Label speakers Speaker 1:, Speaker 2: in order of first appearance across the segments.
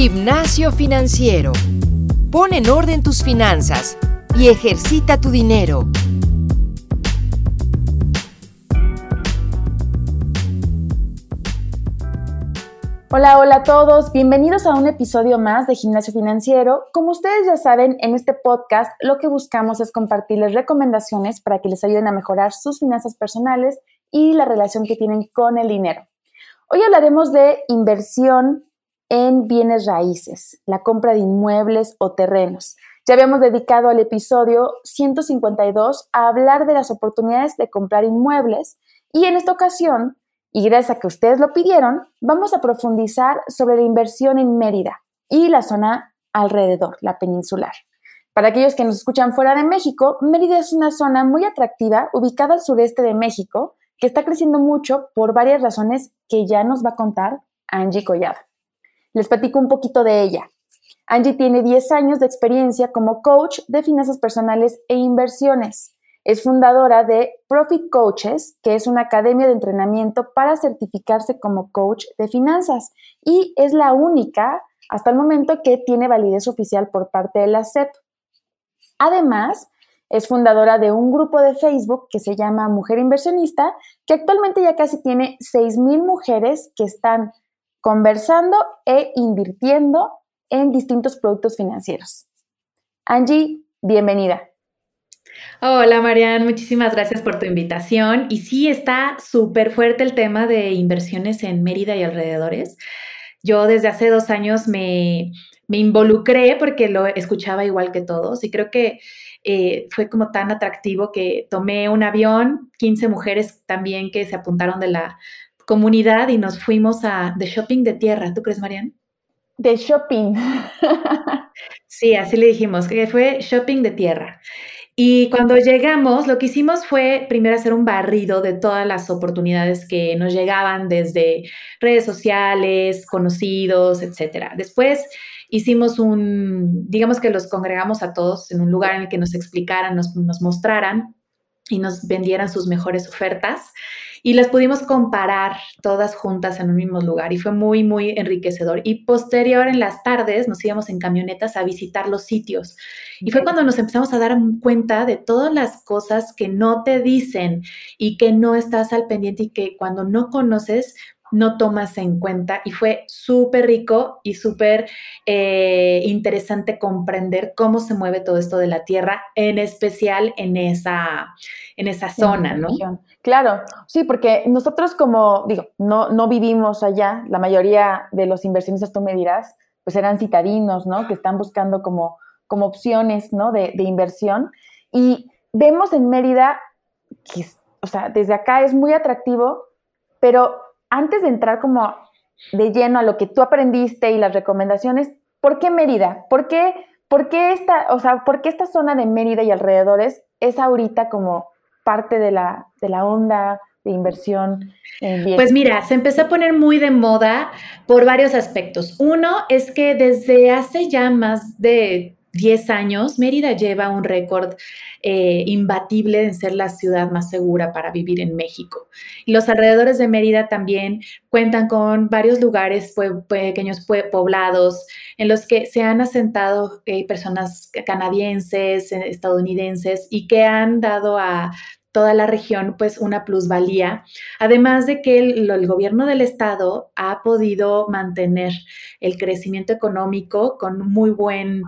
Speaker 1: Gimnasio financiero. Pon en orden tus finanzas y ejercita tu dinero.
Speaker 2: Hola, hola a todos, bienvenidos a un episodio más de Gimnasio Financiero. Como ustedes ya saben, en este podcast lo que buscamos es compartirles recomendaciones para que les ayuden a mejorar sus finanzas personales y la relación que tienen con el dinero. Hoy hablaremos de inversión en bienes raíces, la compra de inmuebles o terrenos. Ya habíamos dedicado al episodio 152 a hablar de las oportunidades de comprar inmuebles y en esta ocasión y gracias a que ustedes lo pidieron, vamos a profundizar sobre la inversión en Mérida y la zona alrededor, la peninsular. Para aquellos que nos escuchan fuera de México, Mérida es una zona muy atractiva ubicada al sureste de México que está creciendo mucho por varias razones que ya nos va a contar Angie Collada. Les platico un poquito de ella. Angie tiene 10 años de experiencia como coach de finanzas personales e inversiones. Es fundadora de Profit Coaches, que es una academia de entrenamiento para certificarse como coach de finanzas y es la única hasta el momento que tiene validez oficial por parte de la SEP. Además, es fundadora de un grupo de Facebook que se llama Mujer Inversionista, que actualmente ya casi tiene 6.000 mujeres que están conversando e invirtiendo en distintos productos financieros. Angie, bienvenida.
Speaker 3: Hola Marian, muchísimas gracias por tu invitación. Y sí, está súper fuerte el tema de inversiones en Mérida y alrededores. Yo desde hace dos años me, involucré porque lo escuchaba igual que todos y creo que eh, fue como tan atractivo que tomé un avión, 15 mujeres también que se apuntaron de la comunidad y nos fuimos a de shopping de tierra. ¿Tú crees, Marian?
Speaker 2: De shopping.
Speaker 3: sí, así le dijimos, que fue shopping de tierra. Y cuando llegamos, lo que hicimos fue primero hacer un barrido de todas las oportunidades que nos llegaban desde redes sociales, conocidos, etcétera. Después hicimos un, digamos que los congregamos a todos en un lugar en el que nos explicaran, nos, nos mostraran y nos vendieran sus mejores ofertas y las pudimos comparar todas juntas en un mismo lugar y fue muy, muy enriquecedor. Y posterior en las tardes nos íbamos en camionetas a visitar los sitios y fue cuando nos empezamos a dar cuenta de todas las cosas que no te dicen y que no estás al pendiente y que cuando no conoces no tomas en cuenta y fue súper rico y súper eh, interesante comprender cómo se mueve todo esto de la tierra, en especial en esa, en esa zona, ¿no?
Speaker 2: Claro, sí, porque nosotros como, digo, no, no vivimos allá, la mayoría de los inversionistas, tú me dirás, pues eran citadinos, ¿no? Que están buscando como, como opciones, ¿no? De, de inversión. Y vemos en Mérida que, o sea, desde acá es muy atractivo, pero antes de entrar como de lleno a lo que tú aprendiste y las recomendaciones, ¿por qué Mérida? ¿Por qué, por qué esta, o sea, por esta zona de Mérida y alrededores es ahorita como parte de la, de la onda de inversión
Speaker 3: en Pues mira, se empezó a poner muy de moda por varios aspectos. Uno es que desde hace ya más de 10 años, Mérida lleva un récord eh, imbatible en ser la ciudad más segura para vivir en México. Los alrededores de Mérida también cuentan con varios lugares, pequeños poblados, en los que se han asentado eh, personas canadienses, eh, estadounidenses, y que han dado a toda la región pues una plusvalía, además de que el, gobierno del estado ha podido mantener el crecimiento económico con muy buen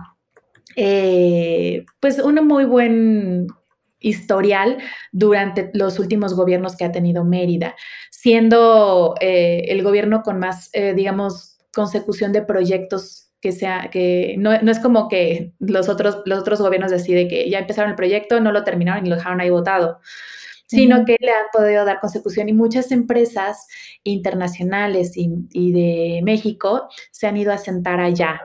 Speaker 3: eh, pues un muy buen historial durante los últimos gobiernos que ha tenido Mérida, siendo eh, el gobierno con más, eh, digamos, consecución de proyectos que sea, que no, no, es como que los otros, los otros gobiernos deciden que ya empezaron el proyecto, no lo terminaron y lo dejaron ahí votado sino que le han podido dar consecución y muchas empresas internacionales y, de México se han ido a sentar allá.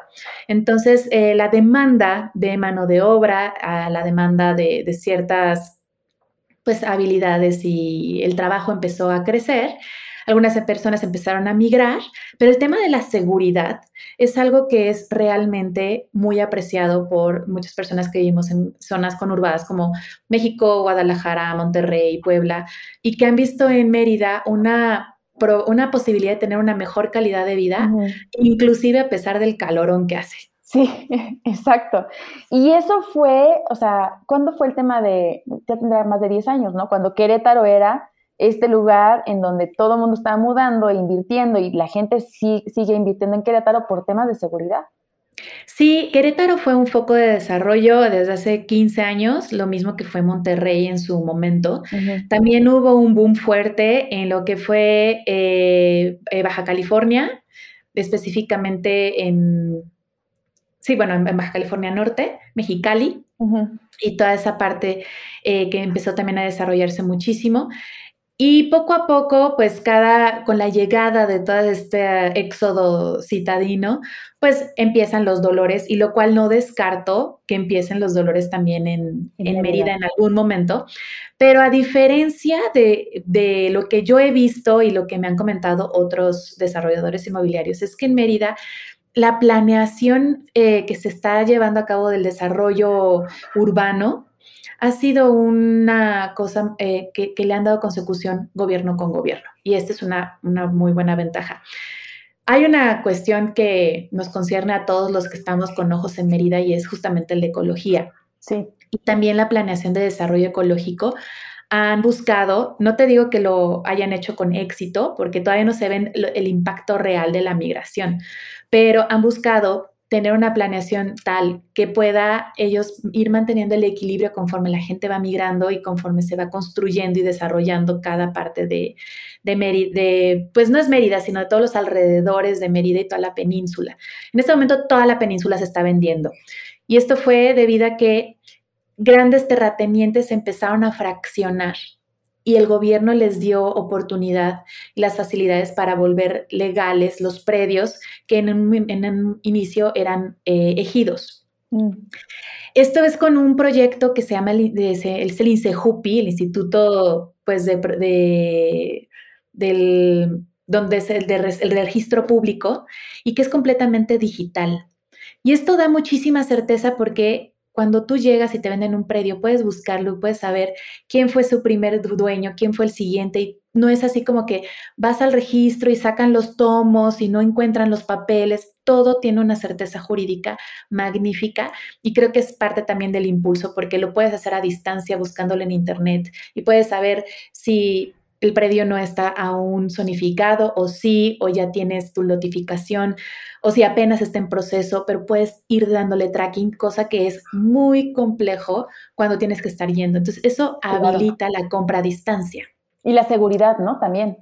Speaker 3: Entonces, eh, la demanda de mano de obra, la demanda de, de ciertas pues, habilidades y el trabajo empezó a crecer algunas personas empezaron a migrar, pero el tema de la seguridad es algo que es realmente muy apreciado por muchas personas que vivimos en zonas conurbadas como México, Guadalajara, Monterrey, Puebla, y que han visto en Mérida una una posibilidad de tener una mejor calidad de vida, inclusive a pesar del calorón que hace.
Speaker 2: Sí, exacto. Y eso fue, o sea, ¿cuándo fue el tema de, ya tendrá más de 10 años, ¿no? Cuando Querétaro era este lugar en donde todo el mundo estaba mudando e invirtiendo y la gente sigue invirtiendo en Querétaro por temas de seguridad.
Speaker 3: Sí, Querétaro fue un foco de desarrollo desde hace 15 años, lo mismo que fue Monterrey en su momento. También hubo un boom fuerte en lo que fue eh, eh, Baja California, específicamente en, sí, bueno, en Baja California Norte, Mexicali, y toda esa parte eh, que empezó también a desarrollarse muchísimo. Y poco a poco, pues cada, con la llegada de todo este éxodo citadino, pues empiezan los dolores y lo cual no descarto que empiecen los dolores también en, en Mérida en algún momento. Pero a diferencia de, de, lo que yo he visto y lo que me han comentado otros desarrolladores inmobiliarios, es que en Mérida la planeación eh, que se está llevando a cabo del desarrollo urbano, ha sido una cosa eh, que, le han dado consecución gobierno con gobierno. Y esta es una, una muy buena ventaja. Hay una cuestión que nos concierne a todos los que estamos con ojos en Mérida y es justamente la ecología.
Speaker 2: Sí.
Speaker 3: Y también la planeación de desarrollo ecológico han buscado, no te digo que lo hayan hecho con éxito, porque todavía no se ven el impacto real de la migración, pero han buscado tener una planeación tal que pueda ellos ir manteniendo el equilibrio conforme la gente va migrando y conforme se va construyendo y desarrollando cada parte de, de Mérida, pues no es Mérida, sino de todos los alrededores de Mérida y toda la península. En este momento toda la península se está vendiendo. Y esto fue debido a que grandes terratenientes empezaron a fraccionar y el gobierno les dio oportunidad y las facilidades para volver legales los predios que en un, inicio eran eh, ejidos. Mm. Esto es con un proyecto que se llama el, el INSEJUPI, el Instituto pues, de, del, donde es el, de, el registro público y que es completamente digital. Y esto da muchísima certeza porque cuando tú llegas y te venden un predio, puedes buscarlo, puedes saber quién fue su primer dueño, quién fue el siguiente. Y no es así como que vas al registro y sacan los tomos y no encuentran los papeles. Todo tiene una certeza jurídica magnífica y creo que es parte también del impulso porque lo puedes hacer a distancia buscándolo en internet y puedes saber si el predio no está aún zonificado o sí, o ya tienes tu notificación, o si apenas está en proceso, pero puedes ir dándole tracking, cosa que es muy complejo cuando tienes que estar yendo. Entonces, eso habilita la compra a distancia.
Speaker 2: Y la seguridad, ¿no? También.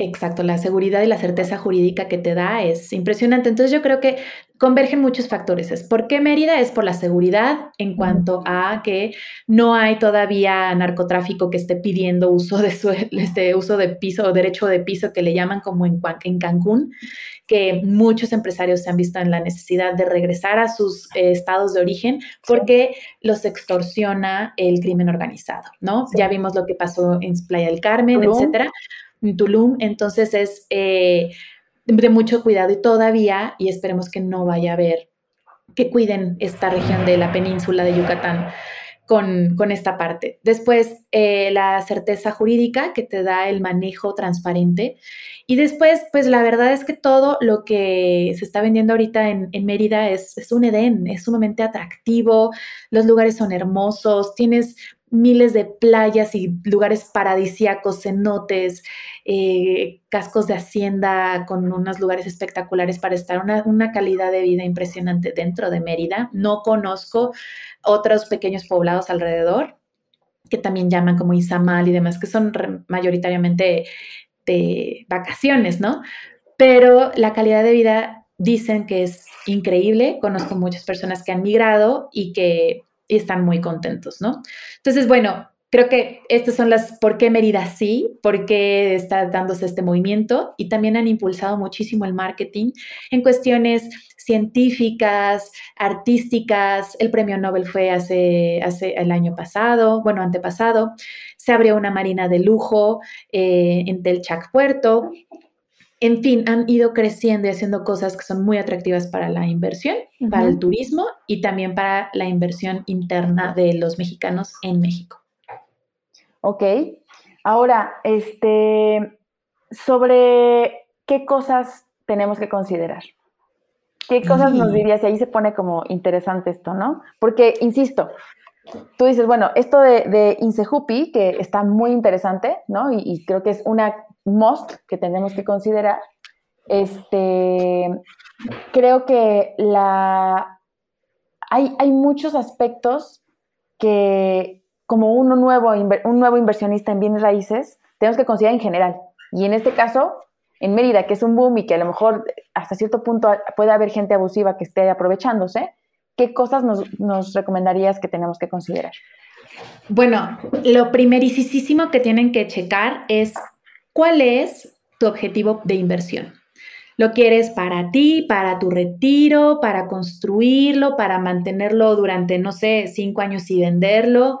Speaker 3: Exacto, la seguridad y la certeza jurídica que te da es impresionante. Entonces yo creo que convergen muchos factores. Es ¿Por qué Mérida? Es por la seguridad en cuanto a que no hay todavía narcotráfico que esté pidiendo uso de, su, este, uso de piso o derecho de piso que le llaman como en, en Cancún, que muchos empresarios se han visto en la necesidad de regresar a sus eh, estados de origen porque los extorsiona el crimen organizado, ¿no? Ya vimos lo que pasó en Playa del Carmen, etcétera en Tulum, entonces es eh, de mucho cuidado y todavía, y esperemos que no vaya a haber, que cuiden esta región de la península de Yucatán. Con, con esta parte. Después, eh, la certeza jurídica que te da el manejo transparente. Y después, pues la verdad es que todo lo que se está vendiendo ahorita en, en Mérida es, es, un Edén, es sumamente atractivo, los lugares son hermosos, tienes miles de playas y lugares paradisíacos, cenotes, eh, cascos de hacienda con unos lugares espectaculares para estar, una, una, calidad de vida impresionante dentro de Mérida. No conozco otros pequeños poblados alrededor que también llaman como Izamal y demás, que son mayoritariamente de vacaciones, ¿no? Pero la calidad de vida dicen que es increíble. Conozco muchas personas que han migrado y que y están muy contentos, ¿no? Entonces, bueno, creo que estas son las por qué Mérida sí, por qué está dándose este movimiento y también han impulsado muchísimo el marketing en cuestiones científicas, artísticas. El premio Nobel fue hace, hace el año pasado, bueno, antepasado. Se abrió una marina de lujo eh, en Telchac Puerto. En fin, han ido creciendo y haciendo cosas que son muy atractivas para la inversión, para el turismo y también para la inversión interna de los mexicanos en México.
Speaker 2: Ok. Ahora, este, sobre qué cosas tenemos que considerar. ¿Qué cosas nos dirías? Y ahí se pone como interesante esto, ¿no? Porque, insisto, tú dices, bueno, esto de, de Insejupi, que está muy interesante, ¿no? Y, creo que es una must que tenemos que considerar. Este, creo que la, hay, hay muchos aspectos que, como uno nuevo, un nuevo inversionista en bienes raíces, tenemos que considerar en general. Y en este caso, en Mérida, que es un boom y que a lo mejor hasta cierto punto puede haber gente abusiva que esté aprovechándose, ¿qué cosas nos, recomendarías que tenemos que considerar?
Speaker 3: Bueno, lo primerísimo que tienen que checar es cuál es tu objetivo de inversión. ¿Lo quieres para ti, para tu retiro, para construirlo, para mantenerlo durante, no sé, cinco años y venderlo?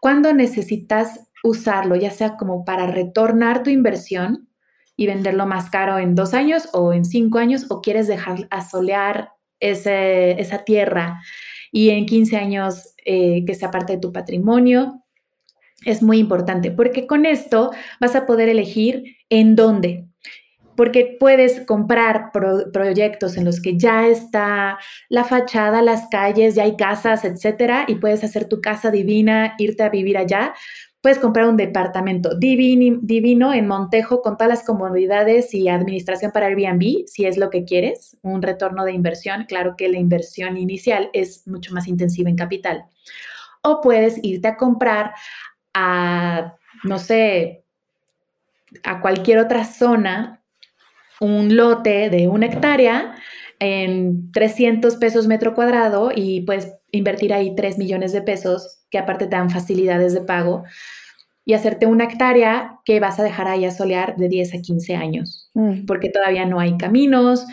Speaker 3: ¿Cuándo necesitas usarlo, ya sea como para retornar tu inversión y venderlo más caro en dos años o en cinco años, o quieres dejar asolear ese, esa tierra y en 15 años eh, que sea parte de tu patrimonio. Es muy importante porque con esto vas a poder elegir en dónde. Porque puedes comprar proyectos en los que ya está la fachada, las calles, ya hay casas, etcétera, y puedes hacer tu casa divina, irte a vivir allá, Puedes comprar un departamento divino, en Montejo con todas las comodidades y administración para Airbnb, si es lo que quieres, un retorno de inversión. Claro que la inversión inicial es mucho más intensiva en capital. O puedes irte a comprar a, no sé, a cualquier otra zona, un lote de una hectárea en 300 pesos metro cuadrado y puedes invertir ahí 3 millones de pesos que aparte te dan facilidades de pago, y hacerte una hectárea que vas a dejar ahí a solear de 10 a 15 años, mm. porque todavía no hay caminos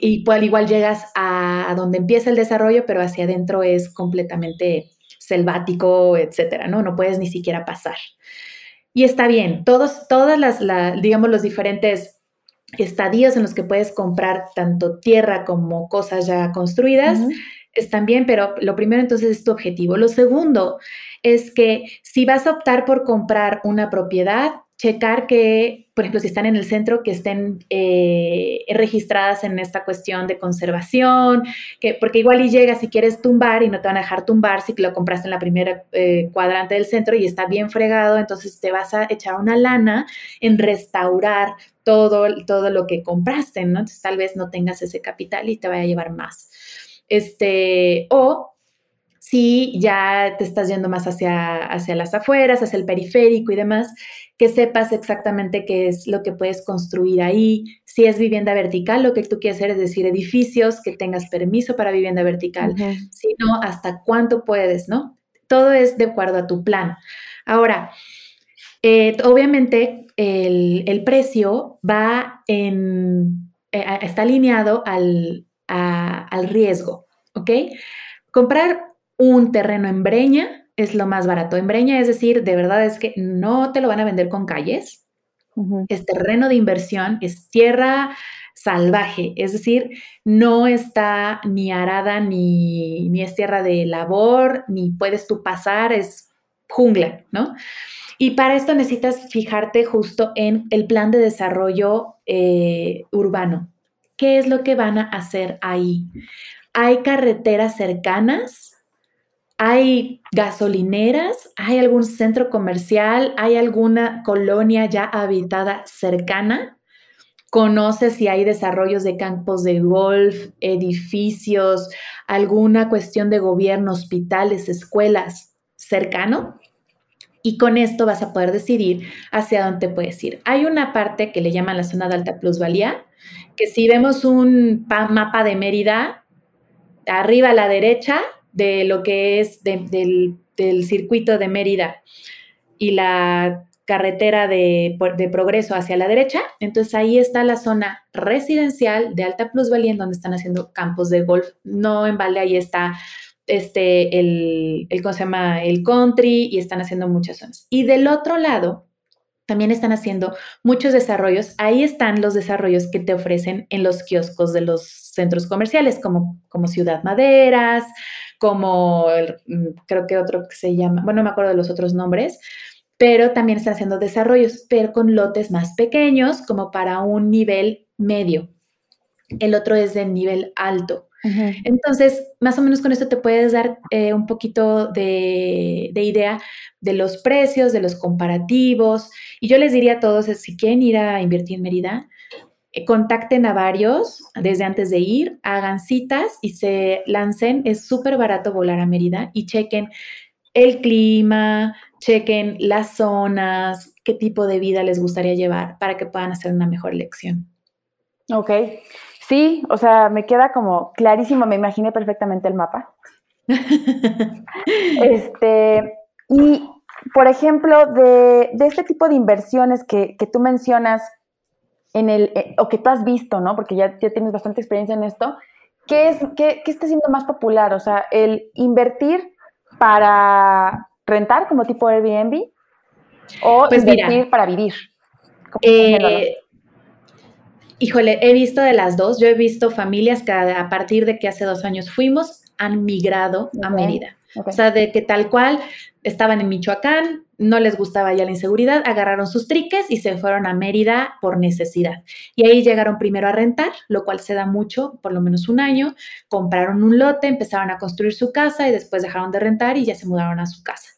Speaker 3: y al igual llegas a, donde empieza el desarrollo, pero hacia adentro es completamente selvático, etcétera, ¿no? No puedes ni siquiera pasar. Y está bien, todos, todas las, digamos, los diferentes estadios en los que puedes comprar tanto tierra como cosas ya construidas, están bien, pero lo primero entonces es tu objetivo. Lo segundo es que si vas a optar por comprar una propiedad, checar que, por ejemplo, si están en el centro, que estén eh, registradas en esta cuestión de conservación, que, porque igual y llegas si quieres tumbar y no te van a dejar tumbar si lo compraste en la primera eh, cuadrante del centro y está bien fregado, entonces te vas a echar una lana en restaurar todo, todo lo que compraste, ¿no? Entonces tal vez no tengas ese capital y te vaya a llevar más. Este, o si ya te estás yendo más hacia, hacia las afueras, hacia el periférico y demás, que sepas exactamente qué es lo que puedes construir ahí. Si es vivienda vertical, lo que tú quieres hacer es decir edificios, que tengas permiso para vivienda vertical. Si no, hasta cuánto puedes, ¿no? Todo es de acuerdo a tu plan. Ahora, eh, obviamente el, precio va en, eh, está alineado al, al riesgo, ¿ok? Comprar un terreno en Breña es lo más barato. En Breña, es decir, de verdad es que no te lo van a vender con calles. Es terreno de inversión, es tierra salvaje, es decir, no está ni arada ni, ni es tierra de labor, ni puedes tú pasar, es jungla, ¿no? Y para esto necesitas fijarte justo en el plan de desarrollo eh, urbano. ¿Qué es lo que van a hacer ahí? ¿Hay carreteras cercanas? ¿Hay gasolineras? ¿Hay algún centro comercial? ¿Hay alguna colonia ya habitada cercana? ¿Conoces si hay desarrollos de campos de golf, edificios, alguna cuestión de gobierno, hospitales, escuelas cercano? Y con esto vas a poder decidir hacia dónde puedes ir. Hay una parte que le llaman la zona de alta plusvalía, que si vemos un mapa de Mérida, arriba a la derecha de lo que es del, circuito de Mérida y la carretera de, de, progreso hacia la derecha, entonces ahí está la zona residencial de alta plusvalía en donde están haciendo campos de golf. No en balde, ahí está este, el, el, ¿cómo se llama? El country y están haciendo muchas zonas. Y del otro lado, también están haciendo muchos desarrollos. Ahí están los desarrollos que te ofrecen en los kioscos de los centros comerciales, como, como Ciudad Maderas, como mm, creo que otro que se llama, bueno, no me acuerdo de los otros nombres, pero también están haciendo desarrollos, pero con lotes más pequeños, como para un nivel medio. El otro es de nivel alto. Entonces, más o menos con esto te puedes dar eh, un poquito de, idea de los precios, de los comparativos. Y yo les diría a todos, si quieren ir a invertir en Mérida, contacten a varios desde antes de ir, hagan citas y se lancen. Es súper barato volar a Mérida y chequen el clima, chequen las zonas, qué tipo de vida les gustaría llevar para que puedan hacer una mejor elección.
Speaker 2: Ok, Sí, o sea, me queda como clarísimo, me imaginé perfectamente el mapa. este, y, por ejemplo, de, este tipo de inversiones que, tú mencionas en el, eh, o que tú has visto, ¿no? Porque ya, ya tienes bastante experiencia en esto, ¿qué, es, qué, qué está siendo más popular? O sea, el invertir para rentar como tipo Airbnb o pues invertir para vivir.
Speaker 3: Eh, Híjole, he visto de las dos. Yo he visto familias que a partir de que hace dos años fuimos han migrado a Mérida. O sea, de que tal cual estaban en Michoacán, no les gustaba ya la inseguridad, agarraron sus triques y se fueron a Mérida por necesidad. Y ahí llegaron primero a rentar, lo cual se da mucho, por lo menos un año, compraron un lote, empezaron a construir su casa y después dejaron de rentar y ya se mudaron a su casa.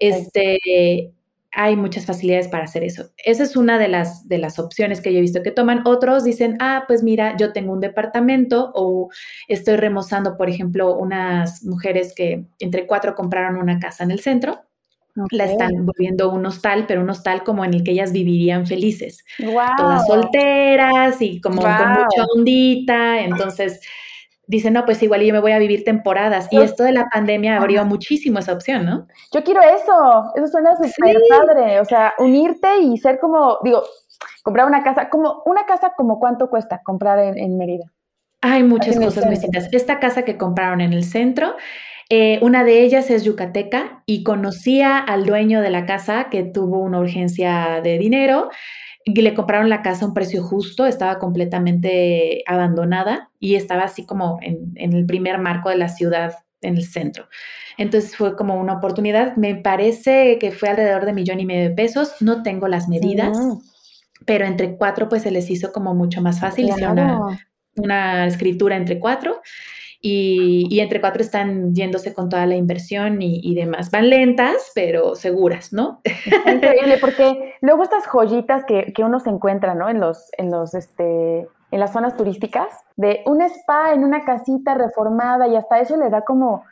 Speaker 3: Este, hay muchas facilidades para hacer eso. Esa es una de las, de las opciones que yo he visto que toman. Otros dicen, ah, pues mira, yo tengo un departamento o estoy remozando, por ejemplo, unas mujeres que entre cuatro compraron una casa en el centro. La están volviendo un hostal, pero un hostal como en el que ellas vivirían felices. Todas solteras y como con mucha ondita. Entonces, dicen, no, pues igual yo me voy a vivir temporadas. Y esto de la pandemia abrió muchísimo esa opción, ¿no?
Speaker 2: Yo quiero eso, eso suena súper padre, o sea, unirte y ser como, digo, comprar una casa, como una casa como cuánto cuesta comprar en, Mérida.
Speaker 3: Hay muchas cosas distintas. Esta casa que compraron en el centro, eh, una de ellas es yucateca y conocía al dueño de la casa que tuvo una urgencia de dinero y le compraron la casa a un precio justo, estaba completamente abandonada y estaba así como en, el primer marco de la ciudad, en el centro. Entonces fue como una oportunidad. Me parece que fue alrededor de millón y medio de pesos. No tengo las medidas, pero entre cuatro pues se les hizo como mucho más fácil. Una, una escritura entre cuatro y, entre cuatro están yéndose con toda la inversión y, demás. Van lentas, pero seguras, ¿no?
Speaker 2: increíble, porque luego estas joyitas que, que, uno se encuentra, ¿no? En los, en los, este, en las zonas turísticas, de un spa en una casita reformada y hasta eso le da como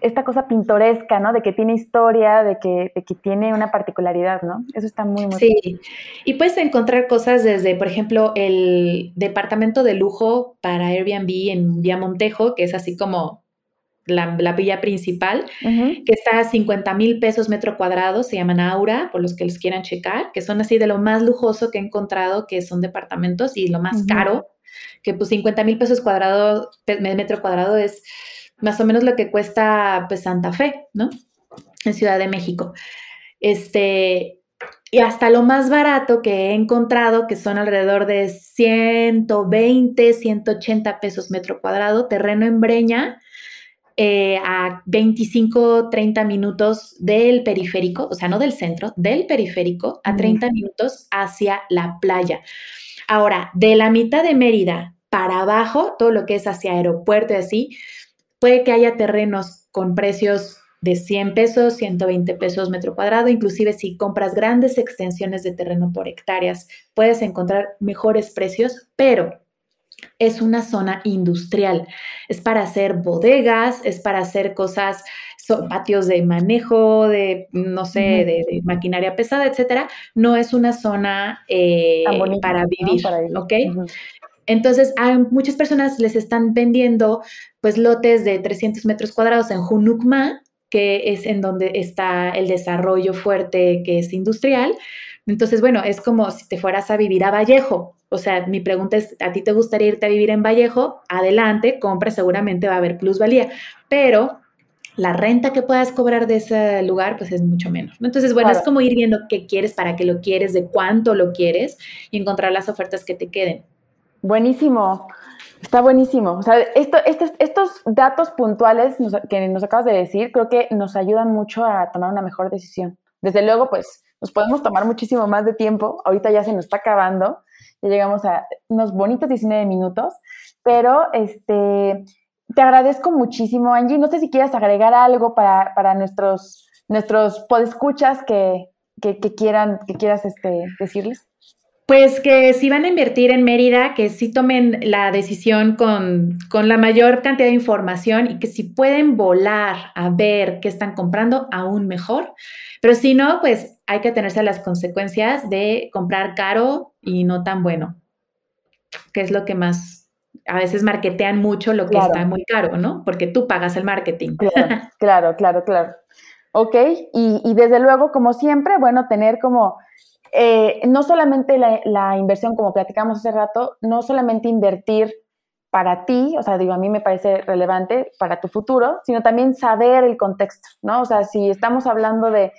Speaker 2: esta cosa pintoresca, ¿no? De que tiene historia, de que, de que tiene una particularidad, ¿no? Eso está muy, muy
Speaker 3: Sí, y puedes encontrar cosas desde, por ejemplo, el departamento de lujo para Airbnb en Vía Montejo, que es así como la, la villa principal, que está a 50 mil pesos metro cuadrado, se llaman Aura, por los que los quieran checar, que son así de lo más lujoso que he encontrado, que son departamentos, y lo más caro, que pues 50 mil pesos cuadrado, metro cuadrado es más o menos lo que cuesta pues Santa Fe, ¿no? En Ciudad de México. Este, y hasta lo más barato que he encontrado, que son alrededor de 120, 180 pesos metro cuadrado, terreno en Breña, eh, a 25, 30 minutos del periférico, o sea, no del centro, del periférico, a 30 minutos hacia la playa. Ahora, de la mitad de Mérida para abajo, todo lo que es hacia aeropuerto y así, Puede que haya terrenos con precios de 100 pesos, 120 pesos metro cuadrado, inclusive si compras grandes extensiones de terreno por hectáreas, puedes encontrar mejores precios, pero es una zona industrial. Es para hacer bodegas, es para hacer cosas, son patios de manejo, de, no sé, de, maquinaria pesada, etcétera. No es una zona eh, para vivir, ¿ok? Entonces, a muchas personas les están vendiendo pues lotes de 300 metros cuadrados en Junucma, que es en donde está el desarrollo fuerte que es industrial. Entonces, bueno, es como si te fueras a vivir a Vallejo. O sea, mi pregunta es, ¿a ti te gustaría irte a vivir en Vallejo? Adelante, compra, seguramente va a haber plusvalía, pero la renta que puedas cobrar de ese lugar, pues es mucho menos. Entonces, bueno, es como ir viendo qué quieres, para qué lo quieres, de cuánto lo quieres y encontrar las ofertas que te queden.
Speaker 2: Buenísimo, está buenísimo. O sea, esto, estos datos puntuales que nos acabas de decir, creo que nos ayudan mucho a tomar una mejor decisión. Desde luego, pues nos podemos tomar muchísimo más de tiempo. Ahorita ya se nos está acabando. Ya llegamos a unos bonitos 19 minutos. Pero este, te agradezco muchísimo, Angie. No sé si quieras agregar algo para, para nuestros, nuestros podescuchas que, que, que quieran, que quieras este, decirles.
Speaker 3: Pues que si van a invertir en Mérida, que sí tomen la decisión con, con, la mayor cantidad de información y que si pueden volar a ver qué están comprando, aún mejor. Pero si no, pues hay que tenerse a las consecuencias de comprar caro y no tan bueno, que es lo que más, a veces marketean mucho lo que está muy caro, ¿no? Porque tú pagas el marketing.
Speaker 2: Claro, claro, claro, claro. Ok, y, y desde luego, como siempre, bueno, tener como eh, no solamente la, inversión, como platicamos hace rato, no solamente invertir para ti, o sea, digo, a mí me parece relevante para tu futuro, sino también saber el contexto, ¿no? O sea, si estamos hablando de,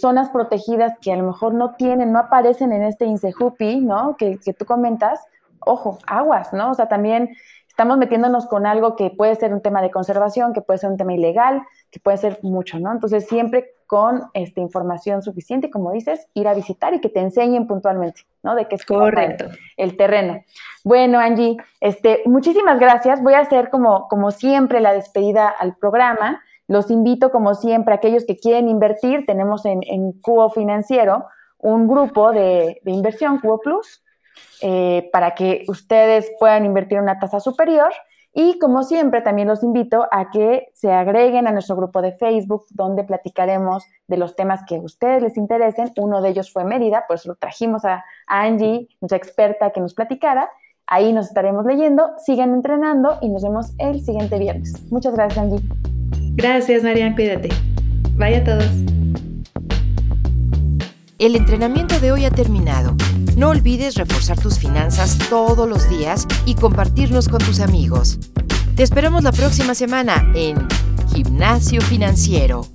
Speaker 2: zonas protegidas que a lo mejor no tienen, no aparecen en este INSEJUPI, ¿no? Que, que tú comentas, ojo, aguas, ¿no? O sea, también estamos metiéndonos con algo que puede ser un tema de conservación, que puede ser un tema ilegal, que puede ser mucho, ¿no? Entonces, siempre con esta información suficiente, como dices, ir a visitar y que te enseñen puntualmente, ¿no? De qué es
Speaker 3: correcto
Speaker 2: el terreno. Bueno, Angie, este, muchísimas gracias. Voy a hacer como, como siempre la despedida al programa. Los invito, como siempre, a aquellos que quieren invertir. Tenemos en, en Cubo Financiero un grupo de, de inversión, Cubo Plus, eh, para que ustedes puedan invertir una tasa superior y como siempre, también los invito a que se agreguen a nuestro grupo de Facebook, donde platicaremos de los temas que a ustedes les interesen. Uno de ellos fue Mérida, pues lo trajimos a, Angie, nuestra experta, que nos platicara. Ahí nos estaremos leyendo. Sigan entrenando y nos vemos el siguiente viernes. Muchas gracias, Angie.
Speaker 3: Gracias, Marian. Cuídate. Vaya a todos.
Speaker 1: El entrenamiento de hoy ha terminado. No olvides reforzar tus finanzas todos los días y compartirlos con tus amigos. Te esperamos la próxima semana en Gimnasio Financiero.